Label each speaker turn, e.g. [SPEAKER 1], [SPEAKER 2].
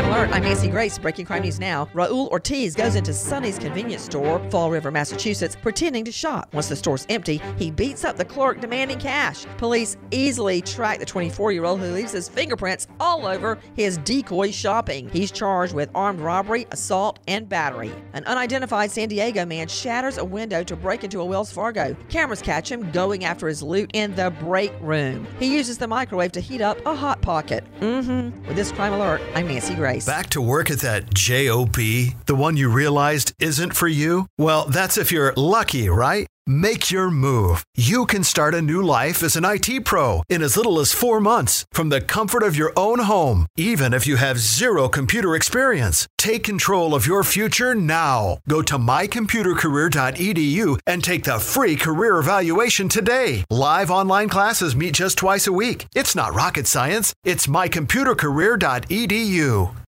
[SPEAKER 1] Crime Alert, I'm Nancy Grace. Breaking crime news now. Raul Ortiz goes into Sonny's convenience store, Fall River, Massachusetts, pretending to shop. Once the store's empty, he beats up the clerk demanding cash. Police easily track the 24 year old who leaves his fingerprints all over his decoy shopping. He's charged with armed robbery, assault, and battery. An unidentified San Diego man shatters a window to break into a Wells Fargo. Cameras catch him going after his loot in the break room. He uses the microwave to heat up a hot pocket. Mm hmm. With this crime alert, I'm Nancy Grace.
[SPEAKER 2] Back to work at that job, the one you realized isn't for you? Well, that's if you're lucky, right? Make your move. You can start a new life as an IT pro in as little as four months from the comfort of your own home, even if you have zero computer experience. Take control of your future now. Go to mycomputercareer.edu and take the free career evaluation today. Live online classes meet just twice a week. It's not rocket science, it's mycomputercareer.edu.